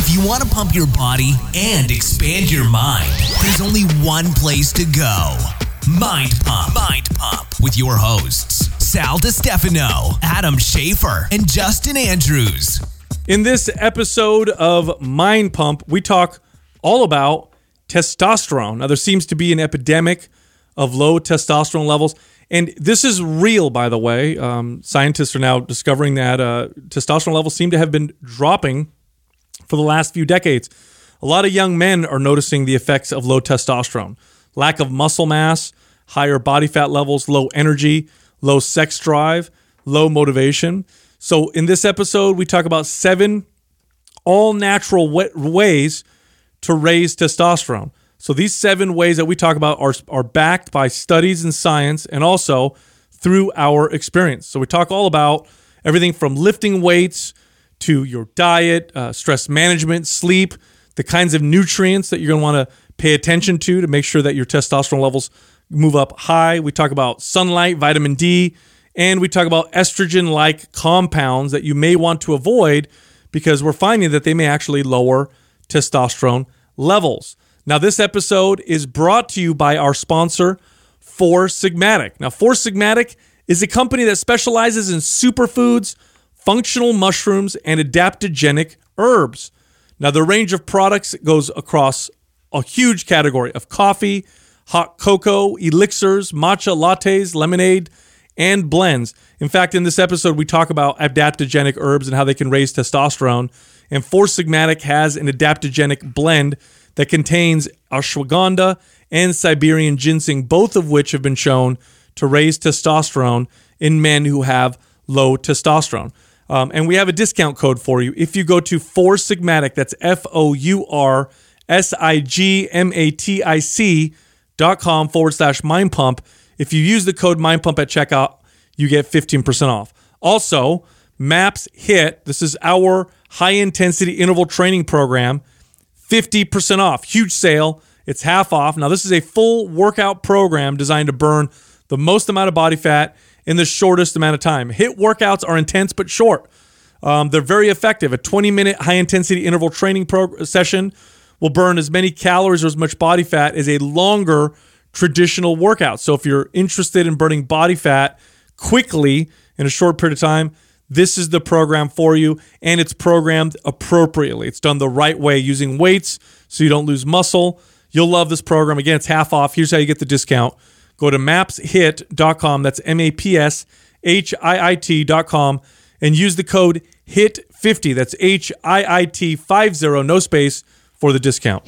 If you want to pump your body and expand your mind, there's only one place to go Mind Pump. Mind Pump with your hosts, Sal Stefano, Adam Schafer, and Justin Andrews. In this episode of Mind Pump, we talk all about testosterone. Now, there seems to be an epidemic of low testosterone levels. And this is real, by the way. Um, scientists are now discovering that uh, testosterone levels seem to have been dropping for the last few decades. A lot of young men are noticing the effects of low testosterone lack of muscle mass, higher body fat levels, low energy, low sex drive, low motivation. So, in this episode, we talk about seven all natural ways to raise testosterone. So, these seven ways that we talk about are, are backed by studies and science and also through our experience. So, we talk all about everything from lifting weights to your diet, uh, stress management, sleep, the kinds of nutrients that you're going to want to pay attention to to make sure that your testosterone levels move up high. We talk about sunlight, vitamin D, and we talk about estrogen like compounds that you may want to avoid because we're finding that they may actually lower testosterone levels. Now, this episode is brought to you by our sponsor, Four Sigmatic. Now, Four Sigmatic is a company that specializes in superfoods functional mushrooms, and adaptogenic herbs. Now, the range of products goes across a huge category of coffee, hot cocoa, elixirs, matcha lattes, lemonade, and blends. In fact, in this episode, we talk about adaptogenic herbs and how they can raise testosterone. And Four Sigmatic has an adaptogenic blend that contains ashwagandha and Siberian ginseng, both of which have been shown to raise testosterone in men who have low testosterone. Um, and we have a discount code for you. If you go to Four Sigmatic, that's F O U R S I G M A T I C dot com forward slash mind pump. If you use the code mind pump at checkout, you get 15% off. Also, MAPS HIIT, this is our high intensity interval training program, 50% off. Huge sale. It's half off. Now, this is a full workout program designed to burn the most amount of body fat in the shortest amount of time. HIIT workouts are intense but short. Um, they're very effective. A 20 minute high intensity interval training pro- session will burn as many calories or as much body fat as a longer traditional workout. So if you're interested in burning body fat quickly in a short period of time, this is the program for you and it's programmed appropriately. It's done the right way using weights so you don't lose muscle. You'll love this program. Again, it's half off. Here's how you get the discount. Go to mapshiit.com. That's M A P S H I I T.com and use the code HIIT50. That's H I I T 50, no space for the discount.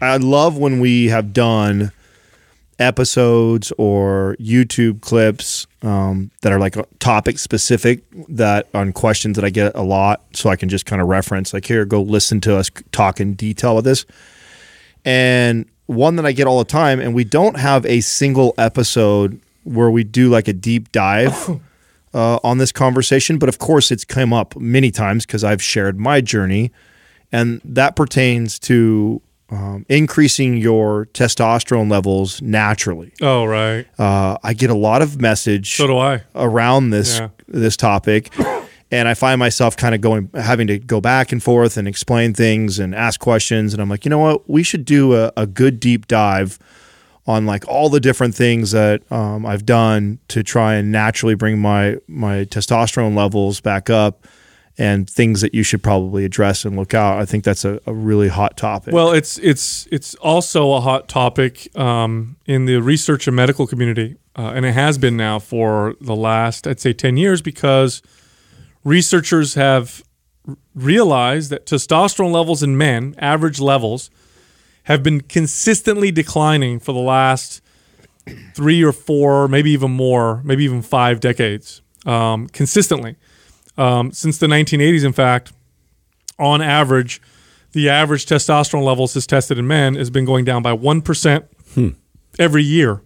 I love when we have done episodes or YouTube clips um, that are like topic specific that on questions that I get a lot, so I can just kind of reference like here, go listen to us talk in detail of this. And one that I get all the time, and we don't have a single episode where we do like a deep dive uh, on this conversation. But of course, it's come up many times because I've shared my journey, and that pertains to um, increasing your testosterone levels naturally. Oh, right. Uh, I get a lot of message. So do I. Around this yeah. this topic and I find myself kind of going having to go back and forth and explain things and ask questions and I'm like, you know what, we should do a, a good deep dive on like all the different things that um, I've done to try and naturally bring my my testosterone levels back up and things that you should probably address and look out. I think that's a, a really hot topic. Well, it's it's it's also a hot topic um, in the research and medical community, uh, and it has been now for the last I'd say ten years because researchers have realized that testosterone levels in men, average levels, have been consistently declining for the last three or four, maybe even more, maybe even five decades, um, consistently. Um, since the 1980s, in fact, on average, the average testosterone levels as tested in men has been going down by 1% hmm. every year.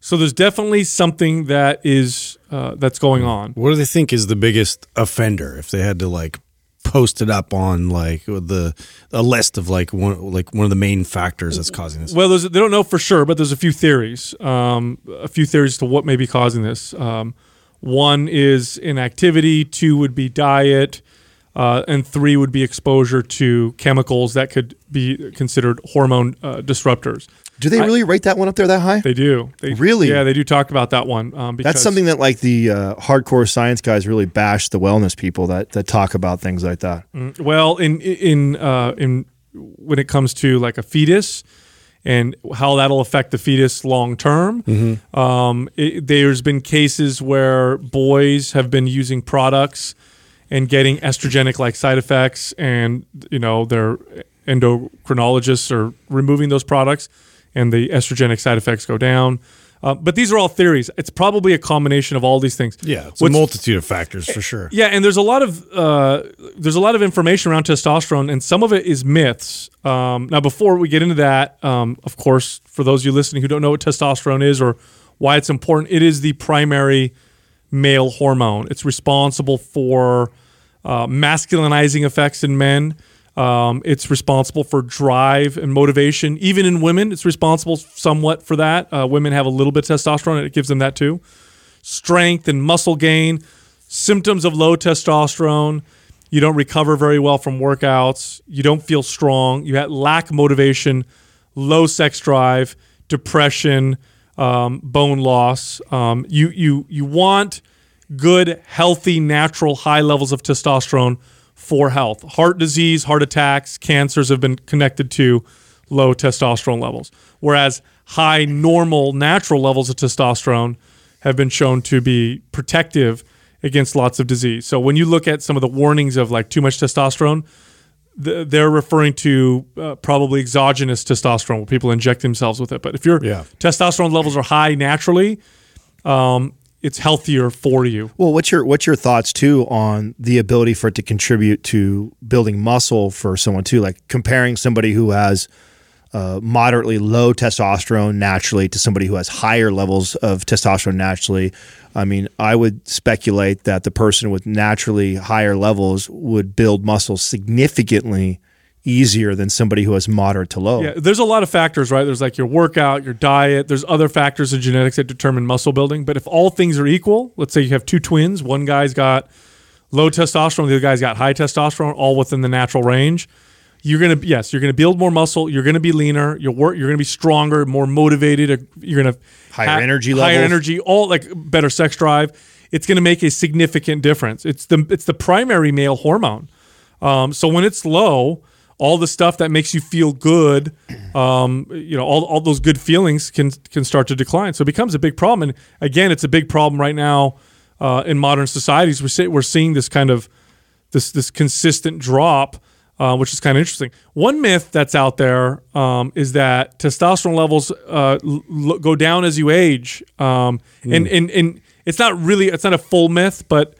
So there's definitely something that is uh, that's going on. What do they think is the biggest offender if they had to like post it up on like the a list of like one like one of the main factors that's causing this? Well, they don't know for sure, but there's a few theories. Um, a few theories to what may be causing this. Um, one is inactivity. Two would be diet. uh, and three would be exposure to chemicals that could be considered hormone uh, disruptors. Do they really rate that one up there that high? They do. They, Really? Yeah, they do talk about that one. Um, because That's something that like the uh, hardcore science guys really bash the wellness people that that talk about things like that. Well, in in uh, in when it comes to like a fetus and how that'll affect the fetus long term, um, it, there's been cases where boys have been using products and getting estrogenic like side effects, and you know their endocrinologists are removing those products, and the estrogenic side effects go down. Uh, but these are all theories. It's probably a combination of all these things. Yeah, it's a multitude of factors for sure. yeah, and there's a lot of uh, there's a lot of information around testosterone, and some of it is myths. Um, now, before we get into that, um, of course, for those of you listening who don't know what testosterone is or why it's important, it is the primary male hormone. It's responsible for uh, masculinizing effects in men. Um, it's responsible for drive and motivation. Even in women, it's responsible somewhat for that. Uh, women have a little bit of testosterone, and it gives them that too strength and muscle gain, symptoms of low testosterone. You don't recover very well from workouts. You don't feel strong. You lack motivation, low sex drive, depression, um, bone loss. Um, you you you want good, healthy, natural, high levels of testosterone for health. Heart disease, heart attacks, cancers have been connected to low testosterone levels, whereas high, normal, natural levels of testosterone have been shown to be protective against lots of disease. So when you look at some of the warnings of like too much testosterone, th- they're referring to uh, probably exogenous testosterone, where people inject themselves with it. But if your Yeah. testosterone levels are high naturally, um, it's healthier for you. Well, what's your what's your thoughts too on the ability for it to contribute to building muscle for someone too? Like comparing somebody who has uh, moderately low testosterone naturally to somebody who has higher levels of testosterone naturally. I mean, I would speculate that the person with naturally higher levels would build muscle significantly easier than somebody who has moderate to low. Yeah, there's a lot of factors, right? There's like your workout, your diet. There's other factors in genetics that determine muscle building. But if all things are equal, let's say you have two twins, one guy's got low testosterone, the other guy's got high testosterone, all within the natural range. You're gonna yes, you're gonna build more muscle. You're gonna be leaner. You're work. You're gonna be stronger, more motivated. You're gonna Higher energy higher levels. energy, all like better sex drive. It's gonna make a significant difference. It's the it's the primary male hormone. Um, so when it's low, all the stuff that makes you feel good, um, you know, all, all those good feelings can can start to decline. So it becomes a big problem. And again, it's a big problem right now uh, in modern societies. We're see, we're seeing this kind of this this consistent drop, uh, which is kind of interesting. One myth that's out there um, is that testosterone levels uh, l- go down as you age, um, and and and it's not really it's not a full myth, but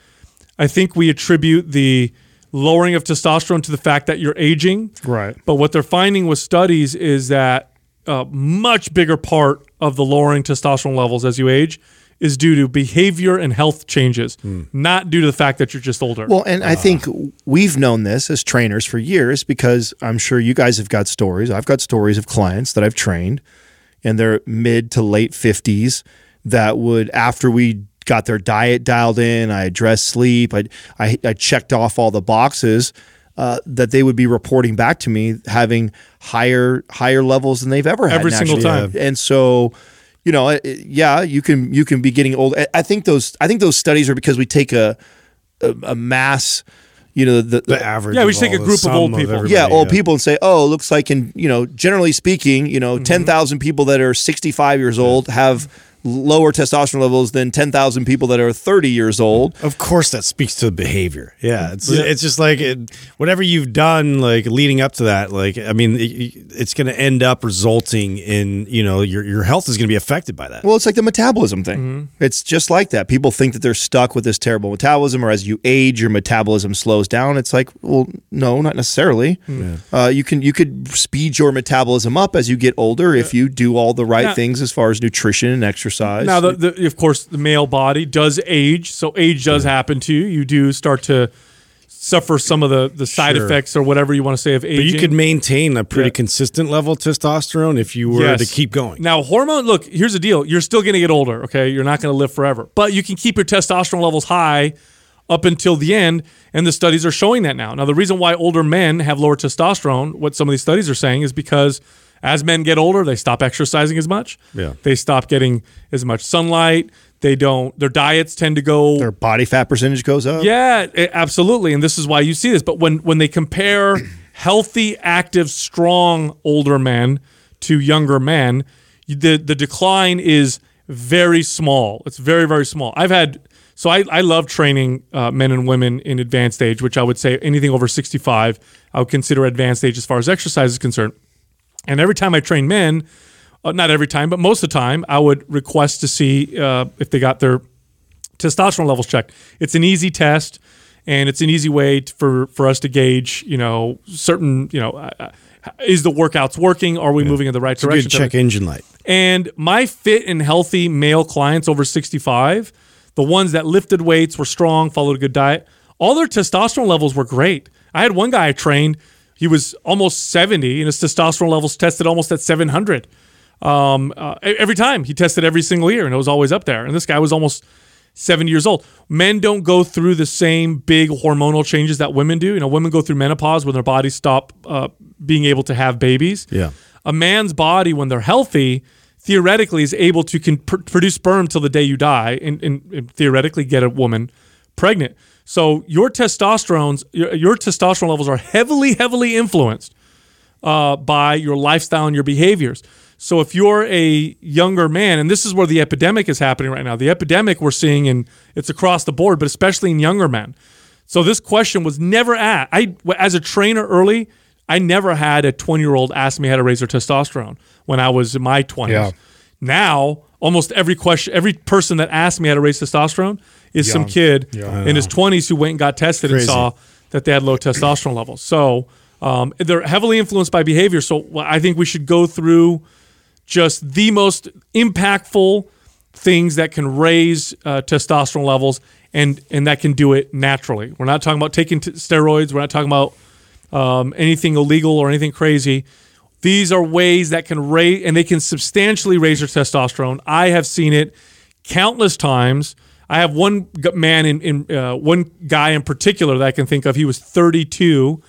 I think we attribute the lowering of testosterone to the fact that you're aging. Right. But what they're finding with studies is that a much bigger part of the lowering testosterone levels as you age is due to behavior and health changes, hmm. not due to the fact that you're just older. Well, and I think we've known this as trainers for years because I'm sure you guys have got stories. I've got stories of clients that I've trained in their mid to late 50s that would, after we got their diet dialed in, I addressed sleep, I, I, I checked off all the boxes. Uh, that they would be reporting back to me having higher higher levels than they've ever had Every single time. And so, you know, it- it- yeah, you can you can be getting old. I- I think those I think those studies are because we take a a, a mass, you know, the, The average. Yeah, we of should take a group of old people. everybody, yeah, old people and say, oh, it looks like in you know, generally speaking, you Mm-hmm. know, ten thousand people that are sixty five years old have lower testosterone levels than ten thousand people that are thirty years old. Of course, that speaks to the behavior. Yeah, it's it's just like it, whatever you've done, like leading up to that. Like, I mean, it, it's going to end up resulting in you know your your health is going to be affected by that. Well, it's like the metabolism thing. Mm-hmm. It's just like that. People think that they're stuck with this terrible metabolism, or as you age, your metabolism slows down. It's like, well, no, not necessarily. Uh, you can you could speed your metabolism up as you get older if you do all the right Now- things as far as nutrition and exercise. Now, the, the, of course, the male body does age, so age does happen to you. You do start to suffer some of the, the side Sure. effects or whatever you want to say of aging. But you could maintain a pretty Yeah. consistent level of testosterone if you were Yes. to keep going. Now, hormone. Look, here's the deal: you're still going to get older. Okay, you're not going to live forever, but you can keep your testosterone levels high up until the end. And the studies are showing that now. Now, the reason why older men have lower testosterone, what some of these studies are saying, is because as men get older, they stop exercising as much. Yeah. They stop getting as much sunlight. They don't, their diets tend to go Their body fat percentage goes up. yeah, a- absolutely, and this is why you see this. But when when they compare healthy, active, strong older men to younger men, the the decline is very small. It's very very small. I've had so I I love training uh, men and women in advanced age, which I would say anything over sixty five I would consider advanced age as far as exercise is concerned. And every time I train men, uh, not every time, but most of the time, I would request to see uh, if they got their testosterone levels checked. It's an easy test, and it's an easy way to, for for us to gauge, you know, certain, you know, uh, is the workouts working? Are we moving in the right It's a direction? good check engine light. And my fit and healthy male clients over 65, the ones that lifted weights, were strong, followed a good diet, all their testosterone levels were great. I had one guy I trained, he was almost 70, and his testosterone levels tested almost at 700. Um, uh, every time he tested every single year, and it was always up there. And this guy was almost 70 years old. Men don't go through the same big hormonal changes that women do. You know, women go through menopause when their bodies stop uh, being able to have babies Yeah. a man's body when they're healthy theoretically is able to con- pr- produce sperm till the day you die and, and, and theoretically get a woman pregnant so your testosterone's your, your testosterone levels are heavily heavily influenced uh, by your lifestyle and your behaviors so if you're a younger man and this is where the epidemic is happening right now the epidemic we're seeing and it's across the board but especially in younger men so this question was never asked. I, as a trainer early, I never had a 20 year old ask me how to raise their testosterone when I was in my 20s. Yeah. Now, almost every question, every person that asked me how to raise testosterone is some kid in his 20s who went and got tested Crazy. and saw that they had low testosterone levels. So um, they're heavily influenced by behavior. So I think we should go through just the most impactful things that can raise uh, testosterone levels and and that can do it naturally. We're not talking about taking t- steroids. We're not talking about um, anything illegal or anything crazy. These are ways that can raise and they can substantially raise your testosterone. I have seen it countless times. I have one man in, in uh, one guy in particular that I can think of. He was 32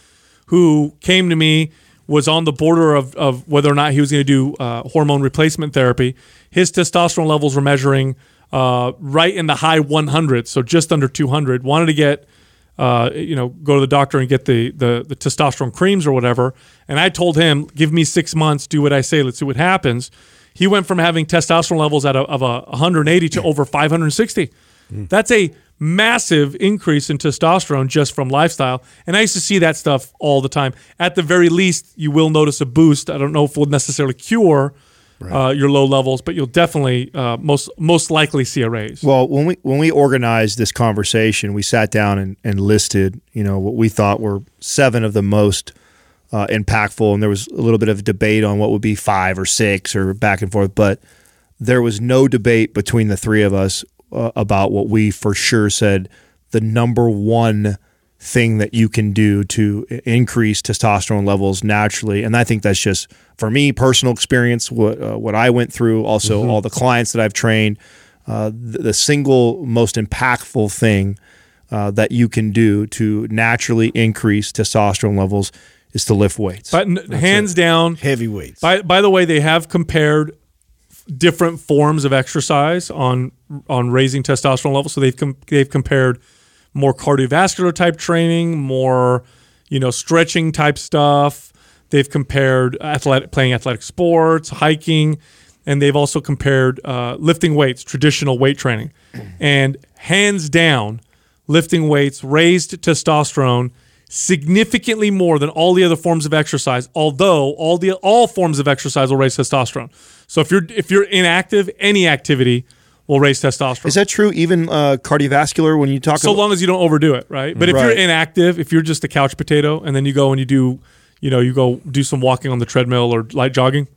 who came to me was on the border of, of whether or not he was going to do uh, hormone replacement therapy. His testosterone levels were measuring uh, right in the high 100s, so just under 200. Wanted to get, uh, you know, go to the doctor and get the, the the testosterone creams or whatever. And I told him, give me six months, do what I say, let's see what happens. He went from having testosterone levels a, of a 180 to over 560. That's a massive increase in testosterone just from lifestyle. And I used to see that stuff all the time. At the very least, you will notice a boost. I don't know if it will necessarily cure uh, your low levels, but you'll definitely uh, most most likely see a raise. Well, when we when we organized this conversation, we sat down and, and listed, you know, what we thought were seven of the most uh, impactful, and there was a little bit of debate on what would be five or six or back and forth, but there was no debate between the three of us uh, about what we for sure said the number one thing that you can do to increase testosterone levels naturally. And i think that's just for me personal experience what uh, what i went through also all the clients that i've trained uh, the, the single most impactful thing uh, that you can do to naturally increase testosterone levels is to lift weights. But n- hands down, Heavyweights. By by the way, they have compared different forms of exercise on on raising testosterone levels. So they've com- they've compared more cardiovascular type training, more you know stretching type stuff. They've compared athletic playing athletic sports, hiking, and they've also compared uh, lifting weights, traditional weight training, and hands down, lifting weights raised testosterone significantly more than all the other forms of exercise. Although all the all forms of exercise will raise testosterone. So if you're if you're inactive, any activity will raise testosterone. is that true even uh, cardiovascular when you talk so about long as you don't overdo it, right? But if you're inactive, if you're just a couch potato, and then you go and you do, you know, you go do some walking on the treadmill or light jogging,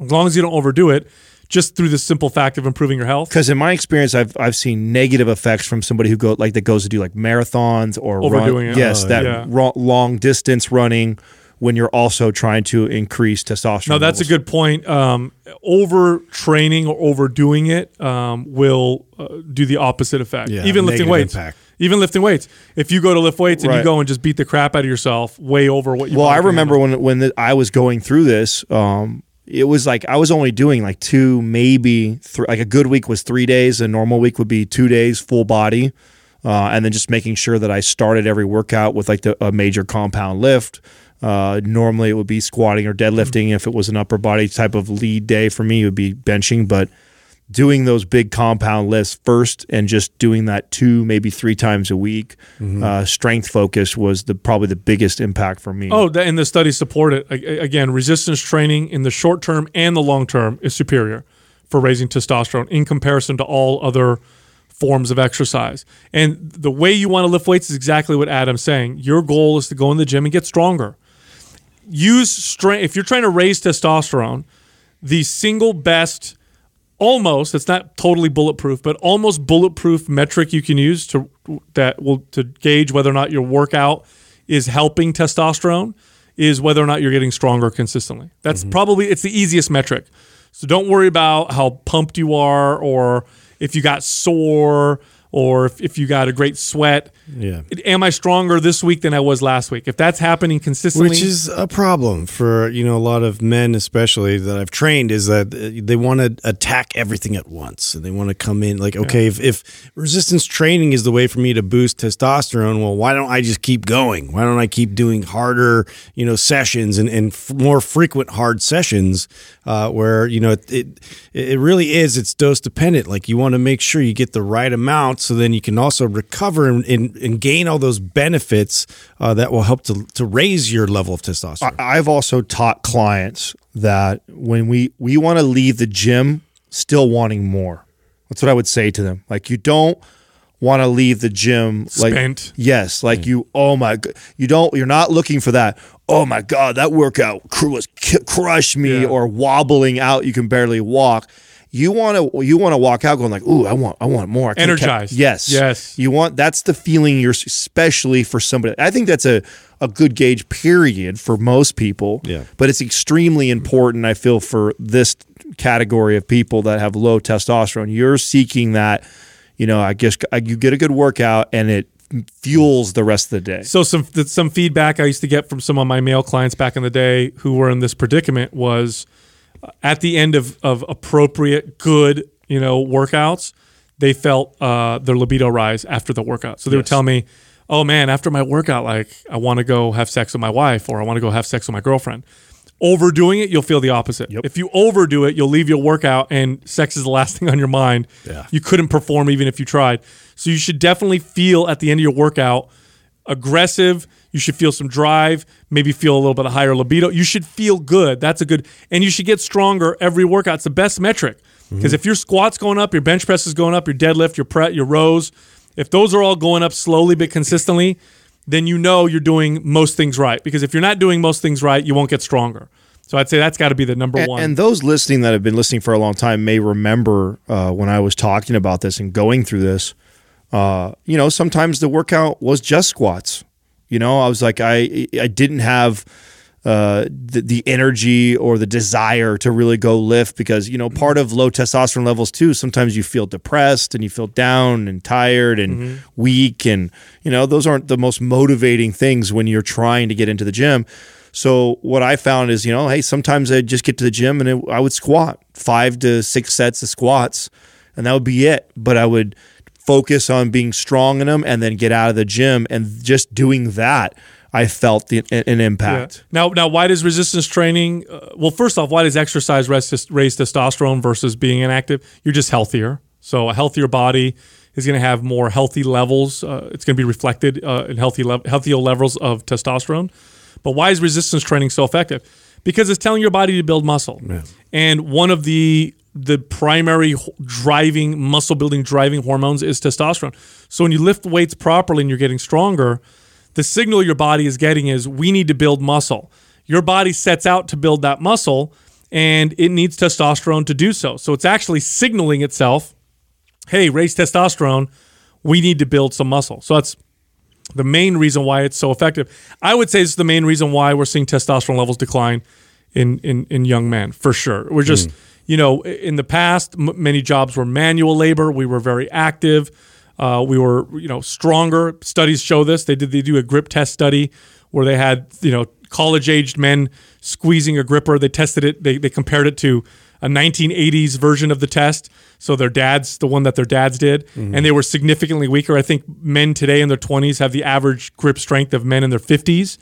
as long as you don't overdo it, just through the simple fact of improving your health. because in my experience, I've I've seen negative effects from somebody who go like that goes to do like marathons or Overdoing run, it. Yes, Oh, that yeah. ro- long distance running when you're also trying to increase testosterone. No, that's a good point. Um, overtraining or overdoing it um, will uh, do the opposite effect. Yeah, Even lifting weights. impact. Even lifting weights. If you go to lift weights and you go and just beat the crap out of yourself way over what you Well, I remember handle. when when the, I was going through this, um, it was like I was only doing like two, maybe thr like a good week was three days, a normal week would be two days, full body, uh, and then just making sure that I started every workout with like the, a major compound lift. Uh, normally, it would be squatting or deadlifting. If it was an upper body type of lead day for me, it would be benching, but doing those big compound lifts first and just doing that two maybe three times a week uh, strength focus was the probably the biggest impact for me Oh, and the studies support it. Again, resistance training in the short term and the long term is superior for raising testosterone in comparison to all other forms of exercise. And the way you want to lift weights is exactly what Adam's saying. Your goal is to go in the gym and get stronger. Use strength. If you're trying to raise testosterone, the single best, almost it's not totally bulletproof, but almost bulletproof metric you can use to that will to gauge whether or not your workout is helping testosterone is whether or not you're getting stronger consistently. That's mm-hmm. probably it's the easiest metric. So don't worry about how pumped you are or if you got sore or if, if you got a great sweat. Yeah. Am I stronger this week than I was last week? If that's happening consistently, Which is a problem for you know a lot of men, especially that I've trained, is that uh, they want to attack everything at once, and they want to come in like, okay, if, if resistance training is the way for me to boost testosterone, well, why don't I just keep going? Why don't I keep doing harder, you know, sessions and and f- more frequent hard sessions, uh, where you know it, it it really is it's dose dependent. Like you want to make sure you get the right amount, so then you can also recover and, and, and gain all those benefits uh, that will help to to raise your level of testosterone. I- I've also taught clients that when we we want to leave the gym still wanting more. That's what I would say to them. Like you don't want to leave the gym like Spent. yes, like you oh my god, you don't you're not looking for that. Oh my god, that workout crew was ki- crushed me Yeah. or wobbling out, you can barely walk. You want to you want to walk out going like, "Ooh, I want I want more." I can't- Energized. Yes. Yes. You want that's the feeling you're especially for somebody. I think that's a a good gauge period for most people. Yeah. But it's extremely important I feel for this category of people that have low testosterone. You're seeking that, you know, I guess you get a good workout and it fuels the rest of the day. So some some feedback I used to get from some of my male clients back in the day who were in this predicament was at the end of of appropriate good you know workouts, they felt uh, their libido rise after the workout. So they would tell me, "Oh man, after my workout, like I want to go have sex with my wife or I want to go have sex with my girlfriend." Overdoing it, you'll feel the opposite. If you overdo it, you'll leave your workout and sex is the last thing on your mind. Yeah. You couldn't perform even if you tried. So you should definitely feel at the end of your workout aggressive. You should feel some drive, maybe feel a little bit of higher libido. You should feel good. That's a good, and you should get stronger every workout. It's the best metric because if your squats going up, your bench press is going up, your deadlift, your pre, your rows, if those are all going up slowly but consistently, then you know you're doing most things right. Because if you're not doing most things right, you won't get stronger. So I'd say that's got to be the number And, one. and those listening that have been listening for a long time may remember uh, when I was talking about this and going through this. Uh, you know, sometimes the workout was just squats. You know, I was like, I I didn't have uh, the, the energy or the desire to really go lift because you know part of low testosterone levels too. Sometimes you feel depressed and you feel down and tired and weak, and you know those aren't the most motivating things when you're trying to get into the gym. So what I found is, you know, hey, sometimes I just get to the gym and it, I would squat five to six sets of squats, and that would be it. But I would focus on being strong in them and then get out of the gym, and just doing that, I felt the, an impact. Yeah. Now, now, why does resistance training? Uh, well, first off, why does exercise raise, raise testosterone versus being inactive? You're just healthier. So a healthier body is going to have more healthy levels. Uh, it's going to be reflected uh, in healthy le- healthier levels of testosterone. But why is resistance training so effective? Because it's telling your body to build muscle. And one of the the primary driving muscle building driving hormones is testosterone. So when you lift weights properly and you're getting stronger, the signal your body is getting is we need to build muscle. Your body sets out to build that muscle and it needs testosterone to do so. So it's actually signaling itself, hey, raise testosterone, we need to build some muscle. So that's the main reason why it's so effective. I would say it's the main reason why we're seeing testosterone levels decline in in, in young men for sure. We're just mm. You know in the past m- many jobs were manual labor. We were very active. Uh, we were you know stronger. Studies show this. They did they do a grip test study where they had you know college aged men squeezing a gripper. They tested it. They they compared it to a 1980s version of the test. So their dads, the one that their dads did, and they were significantly weaker. I think men today in their 20s have the average grip strength of men in their 50s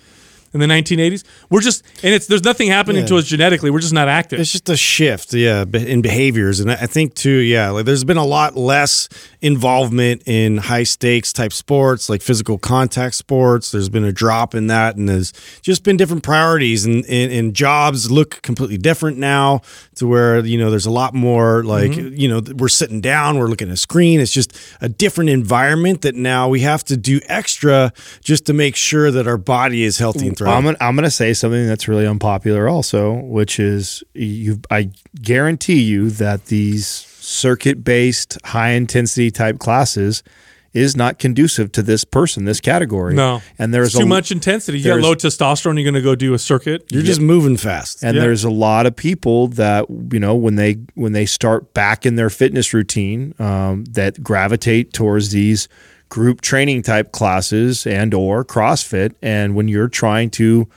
in the 1980s. We're just, and it's there's nothing happening to us genetically. We're just not active. It's just a shift, yeah, in behaviors, and I think too, yeah, like there's been a lot less involvement in high stakes type sports, like physical contact sports. There's been a drop in that, and there's just been different priorities, and, and, and jobs look completely different now. To where you know there's a lot more like mm-hmm. you know we're sitting down, we're looking at a screen. It's just a different environment that now we have to do extra just to make sure that our body is healthy and thriving. I'm gonna, I'm gonna say something that's really unpopular also, which is you. I guarantee you that these circuit based, high intensity type classes is not conducive to this person, this category. no, and there's too much intensity. You got low testosterone. You're going to go do a circuit. You're just moving fast. and Yeah. there's a lot of people that you know when they when they start back in their fitness routine um, that gravitate towards these group training type classes and or CrossFit. And when you're trying to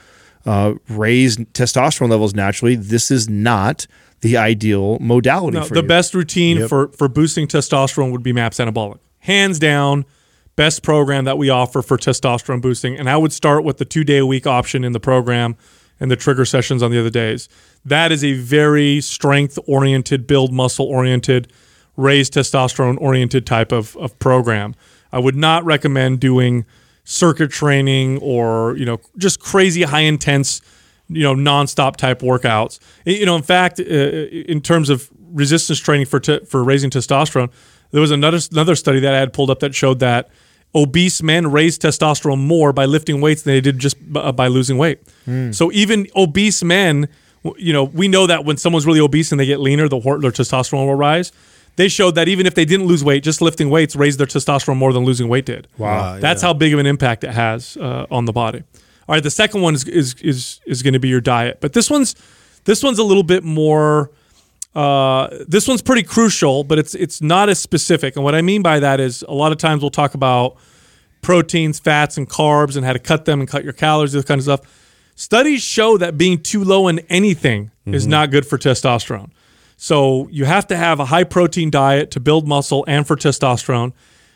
uh, raise testosterone levels naturally, this is not the ideal modality No, the you. best routine for for boosting testosterone would be MAPS Anabolic, hands down. Best program that we offer for testosterone boosting, and I would start with the two day a week option in the program and the trigger sessions on the other days. That is a very strength oriented, build muscle oriented, raise testosterone oriented type of, of program. I would not recommend doing circuit training or you know just crazy high intense you know nonstop type workouts. You know, in fact, uh, in terms of resistance training for te- for raising testosterone, there was another another study that I had pulled up that showed that obese men raise testosterone more by lifting weights than they did just b- uh, by losing weight. So even obese men, you know, we know that when someone's really obese and they get leaner, the their testosterone will rise. They showed that even if they didn't lose weight, just lifting weights raised their testosterone more than losing weight did. Wow. That's how big of an impact it has uh, on the body. All right, the second one is is is, is going to be your diet, but this one's this one's a little bit more. Uh, this one's pretty crucial, but it's it's not as specific. And what I mean by that is a lot of times we'll talk about proteins, fats, and carbs and how to cut them and cut your calories, this kind of stuff. Studies show that being too low in anything is not good for testosterone. So you have to have a high protein diet to build muscle and for testosterone.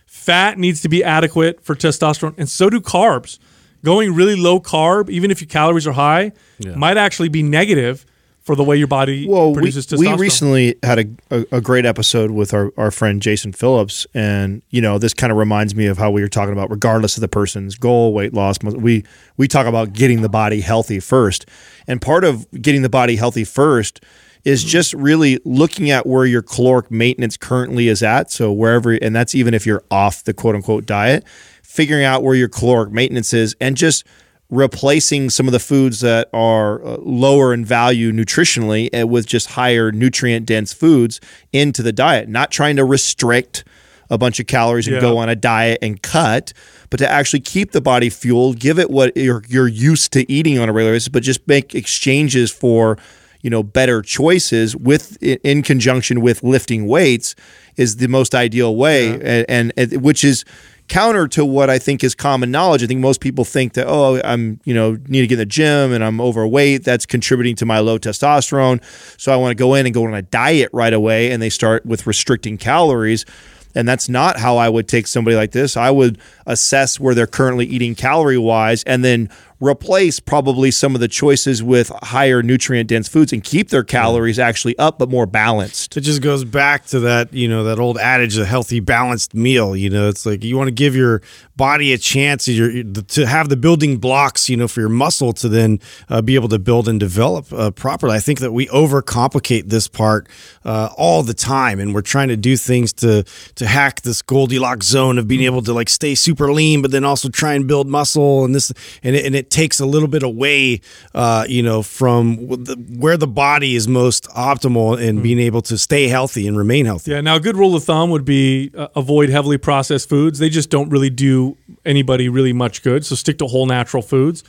Fat needs to be adequate for testosterone, and so do carbs. Going really low carb, even if your calories are high, might actually be negative for the way your body Well, we, produces we testosterone. We recently had a, a, a great episode with our, our friend Jason Phillips, and you know this kind of reminds me of how we were talking about, regardless of the person's goal, weight loss. We we talk about getting the body healthy first, and part of getting the body healthy first is just really looking at where your caloric maintenance currently is at. So wherever, and that's even if you're off the quote unquote diet, figuring out where your caloric maintenance is, and just replacing some of the foods that are uh, lower in value nutritionally with just higher nutrient dense foods into the diet, not trying to restrict a bunch of calories and Yeah. go on a diet and cut, but to actually keep the body fueled, give it what you're, you're used to eating on a regular basis, but just make exchanges for you know better choices with in conjunction with lifting weights is the most ideal way and, and, and which is counter to what I think is common knowledge. I think most people think that oh, I'm you know need to get in the gym and I'm overweight. That's contributing to my low testosterone. So I want to go in and go on a diet right away, and they start with restricting calories. And that's not how I would take somebody like this. I would assess where they're currently eating calorie wise and then replace probably some of the choices with higher nutrient dense foods and keep their calories actually up but more balanced. It just goes back to that, you know, that old adage, a healthy, balanced meal. You know, it's like you want to give your body a chance your, to have the building blocks, you know, for your muscle to then uh, be able to build and develop uh, properly. I think that we overcomplicate this part uh, all the time, and we're trying to do things to to hack this Goldilocks zone of being able to like stay super lean, but then also try and build muscle and this, and it, and it it takes a little bit away, uh, you know, from the, where the body is most optimal in being able to stay healthy and remain healthy. Yeah. Now, a good rule of thumb would be uh, avoid heavily processed foods. They just don't really do anybody really much good. So stick to whole natural foods.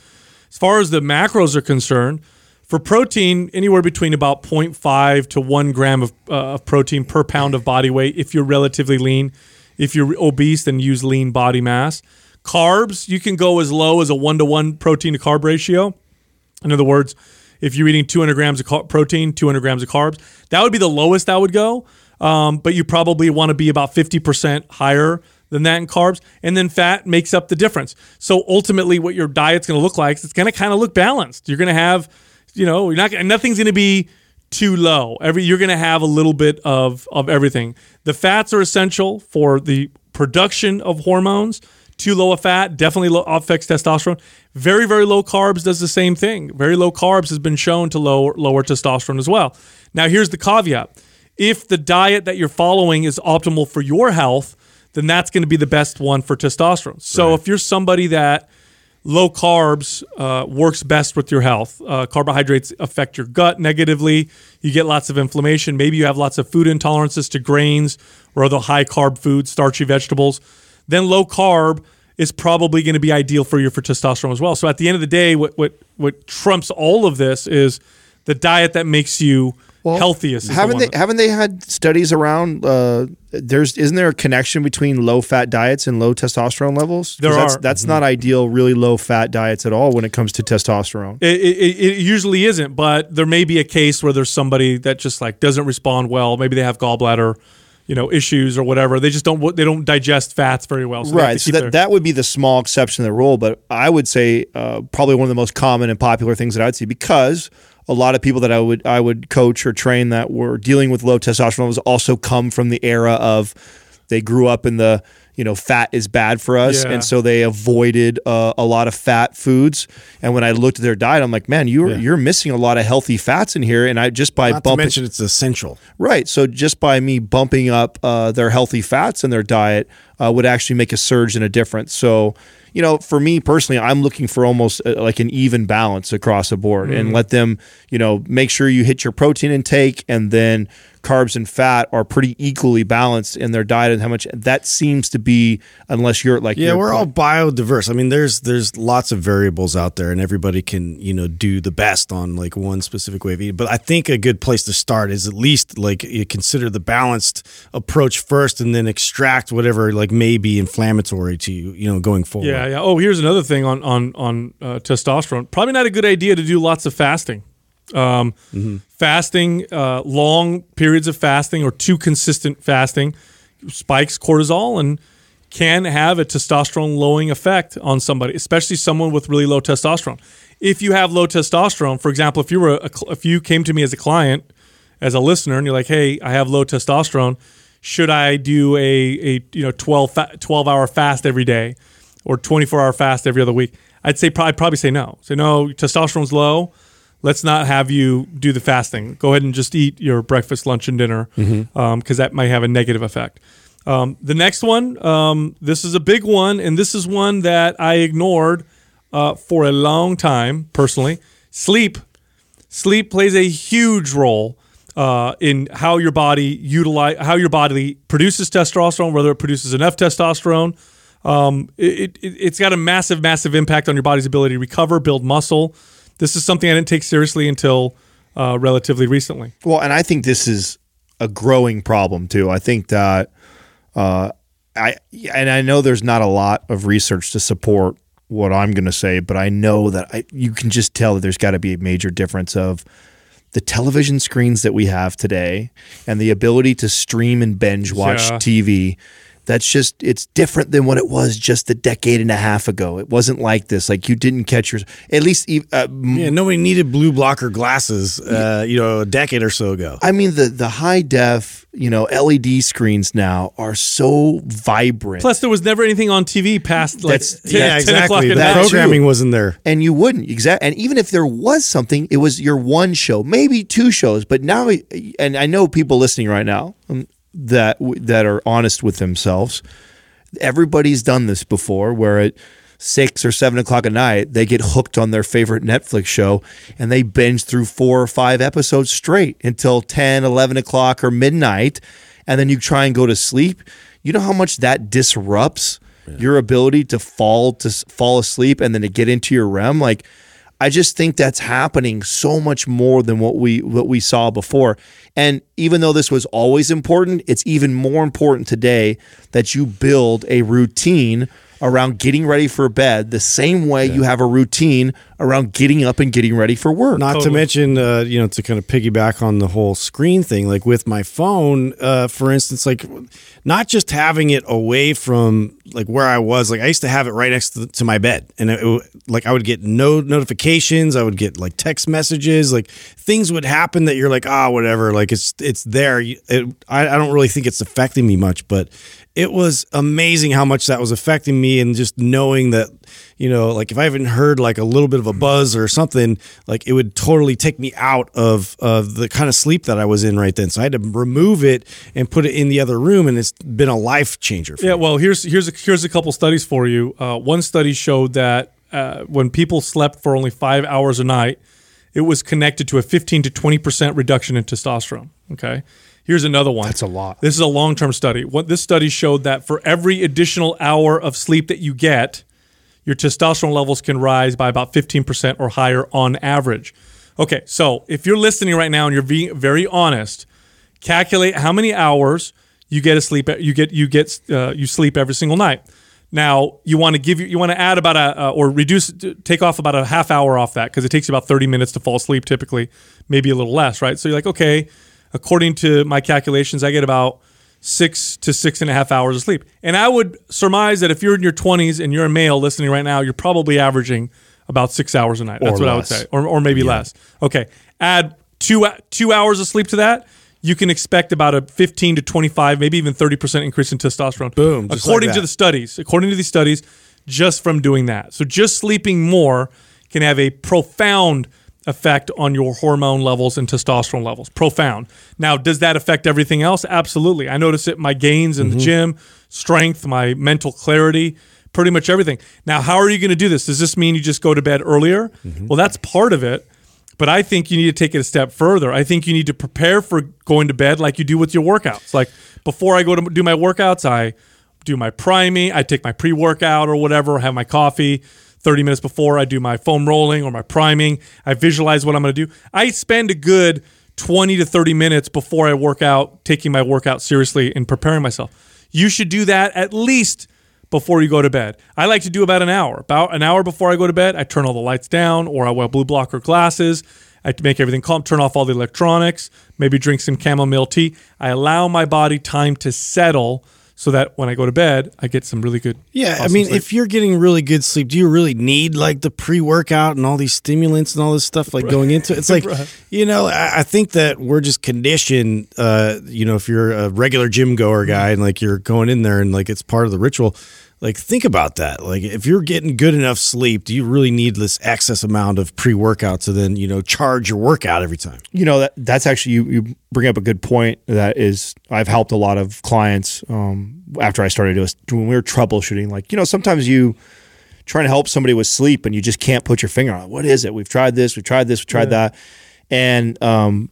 As far as the macros are concerned, for protein, anywhere between about 0.5 to 1 gram of, uh, of protein per pound of body weight if you're relatively lean. If you're obese, then use lean body mass. Carbs, you can go as low as a 1 to 1 protein to carb ratio. In other words, if you're eating 200 grams of car- protein, 200 grams of carbs, that would be the lowest I would go. Um, but you probably want to be about 50% higher than that in carbs. And then fat makes up the difference. So ultimately, what your diet's going to look like is it's going to kind of look balanced. You're going to have, you know, you're not nothing's going to be too low. Every you're going to have a little bit of of everything. The fats are essential for the production of hormones. Too low of fat definitely low, affects testosterone. Very very low carbs does the same thing. Very low carbs has been shown to lower lower testosterone as well. Now here's the caveat: if the diet that you're following is optimal for your health, then that's going to be the best one for testosterone. So if you're somebody that low carbs uh, works best with your health. Uh, carbohydrates affect your gut negatively. You get lots of inflammation. Maybe you have lots of food intolerances to grains or other high carb foods, starchy vegetables. Then low carb is probably going to be ideal for you for testosterone as well. So at the end of the day, what what what trumps all of this is the diet that makes you healthiest. haven't one they haven't they had studies around? Uh, there's isn't there a connection between low fat diets and low testosterone levels? There that's, are. That's not ideal. Really low fat diets at all when it comes to testosterone. It, it, it usually isn't, but there may be a case where there's somebody that just like doesn't respond well. Maybe they have gallbladder, you know, issues or whatever. They just don't they don't digest fats very well. So they have to right. So that, their- that would be the small exception to the rule, but I would say uh, probably one of the most common and popular things that I would see because a lot of people that I would I would coach or train that were dealing with low testosterone levels also come from the era of they grew up in the you know fat is bad for us, Yeah. and so they avoided uh, a lot of fat foods. And when I looked at their diet, I'm like, man, you're you're missing a lot of healthy fats in here. And I just by Not bumping it's essential. Right. So just by me bumping up uh, their healthy fats in their diet uh, would actually make a surge and a difference. So, you know, for me personally, I'm looking for almost uh, like an even balance across the board and let them, you know, make sure you hit your protein intake and then carbs and fat are pretty equally balanced in their diet and how much that seems to be unless you're like Yeah, you're- we're all biodiverse. I mean, there's there's lots of variables out there, and everybody can you know do the best on like one specific way of eating. But I think a good place to start is at least like you consider the balanced approach first, and then extract whatever like may be inflammatory to you, you know, going forward. yeah, yeah. Oh, here's another thing on on on uh, testosterone. Probably not a good idea to do lots of fasting. Um, Fasting, uh, long periods of fasting or too consistent fasting spikes cortisol and can have a testosterone lowering effect on somebody, especially someone with really low testosterone. If you have low testosterone, for example, if you were a, if you came to me as a client, as a listener, and you're like, "Hey, I have low testosterone. Should I do a a you know 12 fa- 12 hour fast every day, or 24 hour fast every other week?" I'd say probably probably say no. Say no, testosterone's low. Let's not have you do the fasting. Go ahead and just eat your breakfast, lunch, and dinner because that might have a negative effect. Um, the next one, um, this is a big one, and this is one that I ignored uh, for a long time personally. Sleep. Sleep plays a huge role uh, in how your body utilize how your body produces testosterone, whether it produces enough testosterone. Um, it, it, it's got a massive, massive impact on your body's ability to recover, build muscle. This is something I didn't take seriously until uh, relatively recently. Well, and I think this is a growing problem too. I think that uh, I and I know there's not a lot of research to support what I'm going to say, but I know that I, you can just tell that there's got to be a major difference of the television screens that we have today and the ability to stream and binge watch Yeah. TV. That's just it's different than what it was just a decade and a half ago. It wasn't like this. Like you didn't catch your at least uh, Yeah, nobody needed blue blocker glasses, uh, you know, a decade or so ago. I mean the the high def, you know, LED screens now are so vibrant. Plus, there was never anything on TV past like That's- 10, yeah, 10 exactly. o'clock The at That's night. programming true. wasn't there. and you wouldn't exactly. and even if there was something, it was your one show, maybe two shows, but now and I know people listening right now um, that that are honest with themselves. Everybody's done this before where at six or seven o'clock at night, they get hooked on their favorite Netflix show and they binge through four or five episodes straight until 10, 11 o'clock or midnight. And then you try and go to sleep. You know how much that disrupts your ability to fall to fall asleep and then to get into your REM? Like, I just think that's happening so much more than what we what we saw before. And even though this was always important, it's even more important today that you build a routine around getting ready for bed the same way you have a routine around getting up and getting ready for work. Not to mention, uh, you know, to kind of piggyback on the whole screen thing, like with my phone, uh, for instance, like not just having it away from like where I was, like I used to have it right next to, to my bed, and it, it, like I would get no notifications, I would get like text messages, like things would happen that you're like, ah, whatever, like it's it's there. It, I, I don't really think it's affecting me much, but it was amazing how much that was affecting me and just knowing that you know like if i haven't heard like a little bit of a buzz or something like it would totally take me out of of the kind of sleep that i was in right then so i had to remove it and put it in the other room and it's been a life changer for Yeah, me. well, here's here's a, here's a couple studies for you. Uh, one study showed that uh, when people slept for only five hours a night, it was connected to a 15 to 20 percent reduction in testosterone. Okay, here's another one. That's a lot. This is a long term study. What this study showed that for every additional hour of sleep that you get, your testosterone levels can rise by about 15% or higher on average. Okay, so if you're listening right now and you're being very honest, calculate how many hours you get to sleep. You get you get uh, you sleep every single night. Now you want to give you you want to add about a uh, or reduce take off about a half hour off that because it takes you about 30 minutes to fall asleep typically, maybe a little less, right? So you're like, okay, according to my calculations, I get about six to six and a half hours of sleep. And I would surmise that if you're in your 20s and you're a male listening right now, you're probably averaging about six hours a night. That's Or what I would say, or, or maybe less. Okay, add two two hours of sleep to that. You can expect about a 15 to 25, maybe even 30% increase in testosterone. Boom, According like to the studies, according to these studies, just from doing that. So just sleeping more can have a profound effect on your hormone levels and testosterone levels. Profound. Now, does that affect everything else? Absolutely. I notice it my gains in the mm-hmm. gym, strength, my mental clarity, pretty much everything. Now, how are you going to do this? Does this mean you just go to bed earlier? Mm-hmm. Well, that's part of it. But I think you need to take it a step further. I think you need to prepare for going to bed like you do with your workouts. Like before I go to do my workouts, I do my priming, I take my pre workout or whatever, have my coffee. 30 minutes before I do my foam rolling or my priming, I visualize what I'm going to do. I spend a good 20 to 30 minutes before I work out, taking my workout seriously and preparing myself. You should do that at least before you go to bed. I like to do about an hour. About an hour before I go to bed, I turn all the lights down or I wear blue blocker glasses. I make everything calm, turn off all the electronics, maybe drink some chamomile tea. I allow my body time to settle so that when I go to bed, I get some really good. Yeah, I mean, sleep. if you're getting really good sleep, do you really need like the pre-workout and all these stimulants and all this stuff like going into it? It's like, you know, I, I think that we're just conditioned. Uh, you know, if you're a regular gym goer guy and like you're going in there and like it's part of the ritual, like think about that. Like if you're getting good enough sleep, do you really need this excess amount of pre-workout to then you know charge your workout every time? you know that that's actually you, you bring up a good point that is i've helped a lot of clients um, after i started doing when we were troubleshooting like you know sometimes you trying to help somebody with sleep and you just can't put your finger on it. what is it we've tried this we've tried this we've tried that and um,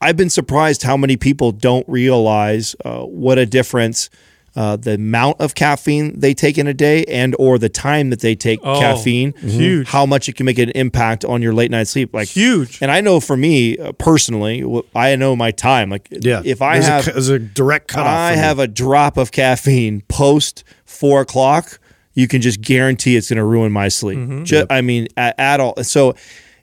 i've been surprised how many people don't realize uh, what a difference uh, the amount of caffeine they take in a day and or the time that they take Oh, caffeine huge. how much it can make an impact on your late night sleep like Huge. and I know for me uh, personally, I know my time. Like, Yeah, if I there's have, a, there's a direct cutoff. I for me. have a drop of caffeine post four o'clock, you can just guarantee it's going to ruin my sleep. Mm-hmm. Ju- I mean, at, at all. So,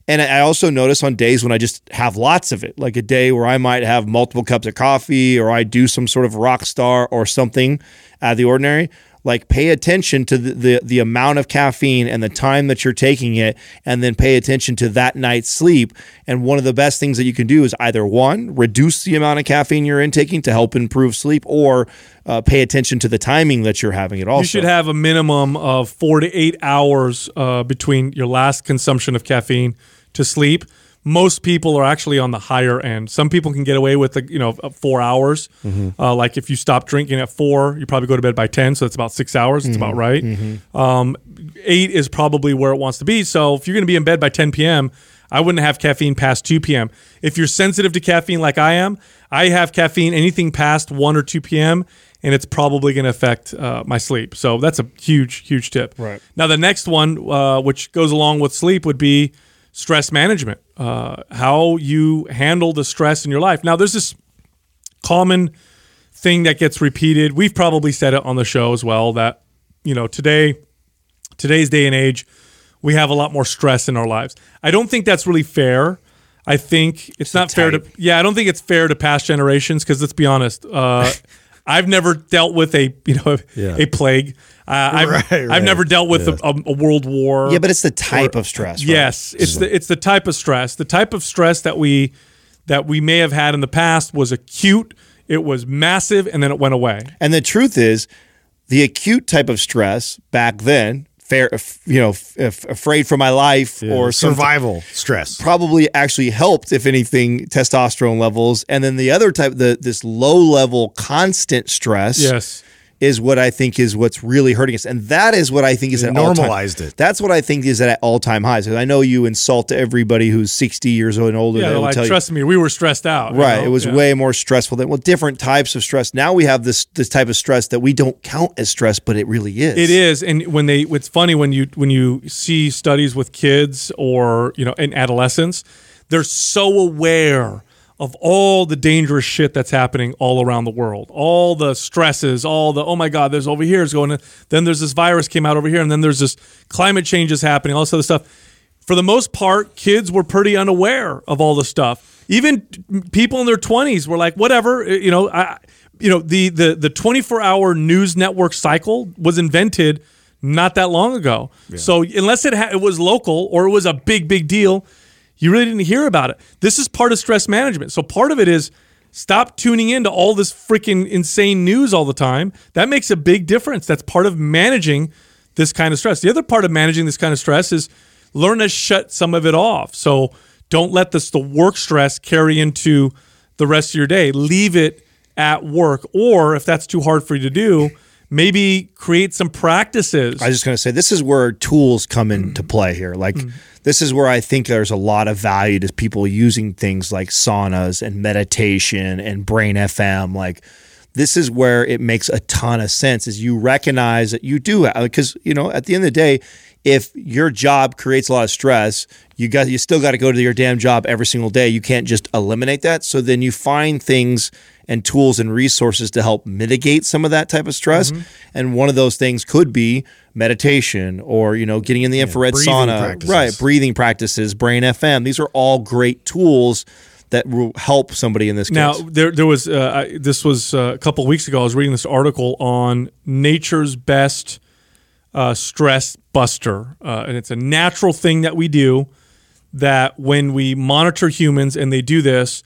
and I also notice on days when I just have lots of it, like a day where I might have multiple cups of coffee, or I do some sort of Rockstar or something out of the ordinary. Like pay attention to the, the the amount of caffeine and the time that you're taking it, and then pay attention to that night's sleep. And one of the best things that you can do is either one reduce the amount of caffeine you're intaking to help improve sleep, or uh, pay attention to the timing that you're having it. Also, You should have a minimum of four to eight hours uh, between your last consumption of caffeine to sleep. most people are actually on the higher end. Some people can get away with the, you know four hours. Uh, like if you stop drinking at four, you probably go to bed by ten, so that's about six hours. It's about right. Um, eight is probably where it wants to be. So if you're going to be in bed by 10 p.m., I wouldn't have caffeine past 2 p.m. If you're sensitive to caffeine like I am, I have caffeine anything past 1 or 2 p.m. and it's probably going to affect uh, my sleep. So that's a huge, huge tip. Right. Now the next one, uh, which goes along with sleep, would be stress management. Uh, how you handle the stress in your life. Now there's this common thing that gets repeated. We've probably said it on the show as well that you know today, today's day and age, we have a lot more stress in our lives. I don't think that's really fair. I think it's not fair to yeah. I don't think it's fair to past generations because let's be honest. Uh, I've never dealt with a you know Yeah. a plague. Uh, I've, Right, I've never dealt with Yeah. a, a, a world war. Yeah, but it's the type of stress. Right? Yes, it's the it's the type of stress. The type of stress that we that we may have had in the past was acute. It was massive, and then it went away. And the truth is, the acute type of stress back then, fair, you know, f- f- afraid for my life or survival stress. probably actually helped, if anything, testosterone levels. And then the other type, the this low level constant stress, Yes. Is what I think is what's really hurting us, and that is what I think is It at all time- normalized it. That's what I think is at all time highs. 'Cause I know you insult everybody who's sixty years old and older. Yeah, they they're will like tell you- trust me, we were stressed out. you Right. know? It was Yeah. way more stressful than well, different types of stress. Now we have this this type of stress that we don't count as stress, but it really is. It is, and when they, it's funny when you when you see studies with kids or you know in adolescents, they're so aware of all the dangerous shit that's happening all around the world, all the stresses, all the oh my god, there's over here is going. to- Then there's this virus came out over here, and then there's this climate change is happening, all this other stuff. For the most part, kids were pretty unaware of all the stuff. Even people in their twenties were like, whatever, eh, you know, I, you know, the the the 24 hour news network cycle was invented not that long ago. So unless it ha- it was local or it was a big big deal, you really didn't hear about it. This is part of stress management. So part of it is stop tuning into all this freaking insane news all the time. That makes a big difference. That's part of managing this kind of stress. The other part of managing this kind of stress is learn to shut some of it off. So don't let this the work stress carry into the rest of your day. Leave it at work or if that's too hard for you to do, maybe create some practices. I was just going to say this is where tools come into Mm. play here. Like this is where I think there's a lot of value to people using things like saunas and meditation and brain FM. Like this is where it makes a ton of sense is you recognize that you do it. because you know at the end of the day if your job creates a lot of stress you got you still got to go to your damn job every single day you can't just eliminate that so then you find things and tools and resources to help mitigate some of that type of stress and one of those things could be meditation or you know getting in the infrared sauna practices. right breathing practices brain fm these are all great tools that will help somebody in this case Now there there was uh, I, this was uh, a couple of weeks ago. I was reading this article on nature's best uh, stress buster, uh, and it's a natural thing that we do. That when we monitor humans and they do this,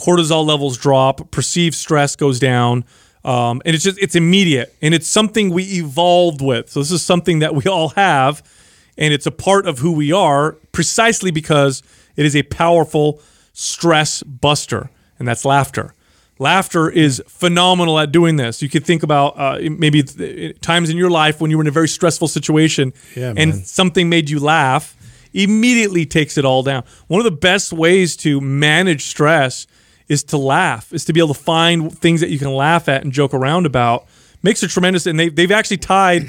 cortisol levels drop, perceived stress goes down, um, and it's just it's immediate, and it's something we evolved with. So this is something that we all have, and it's a part of who we are, precisely because it is a powerful stress buster, and that's laughter. Laughter is phenomenal at doing this. You could think about uh, maybe times in your life when you were in a very stressful situation Yeah, and something made you laugh, immediately takes it all down. One of the best ways to manage stress is to laugh, is to be able to find things that you can laugh at and joke around about. Makes a tremendous, and they, they've actually tied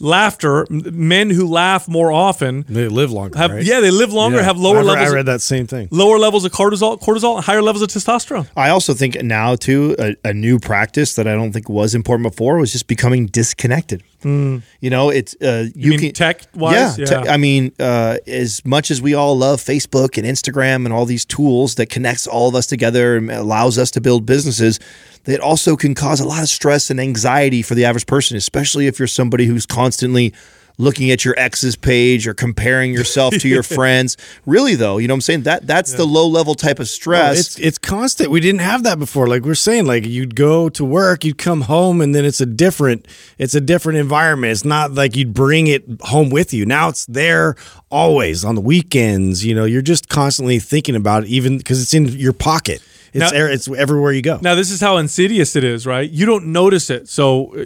laughter, men who laugh more often They live longer, have, right? yeah, they live longer, have lower I read, levels. I read that same thing. lower levels of cortisol, cortisol, and higher levels of testosterone. I also think now too a, a new practice that I don't think was important before was just becoming disconnected. You know, it's uh, you, mean can tech-wise? Yeah, Yeah. te- I mean, uh, as much as we all love Facebook and Instagram and all these tools that connects all of us together and allows us to build businesses, it also can cause a lot of stress and anxiety for the average person, especially if you're somebody who's constantly looking at your ex's page or comparing yourself to your friends. Really though, you know what I'm saying? That that's the low level type of stress. It's it's constant. We didn't have that before. Like we're saying, like you'd go to work, you'd come home, and then it's a different it's a different environment. It's not like you'd bring it home with you. Now it's there always on the weekends. You know, you're just constantly thinking about it, even because it's in your pocket. It's Now- it's everywhere you go. Now, this is how insidious it is, right? You don't notice it. So, uh,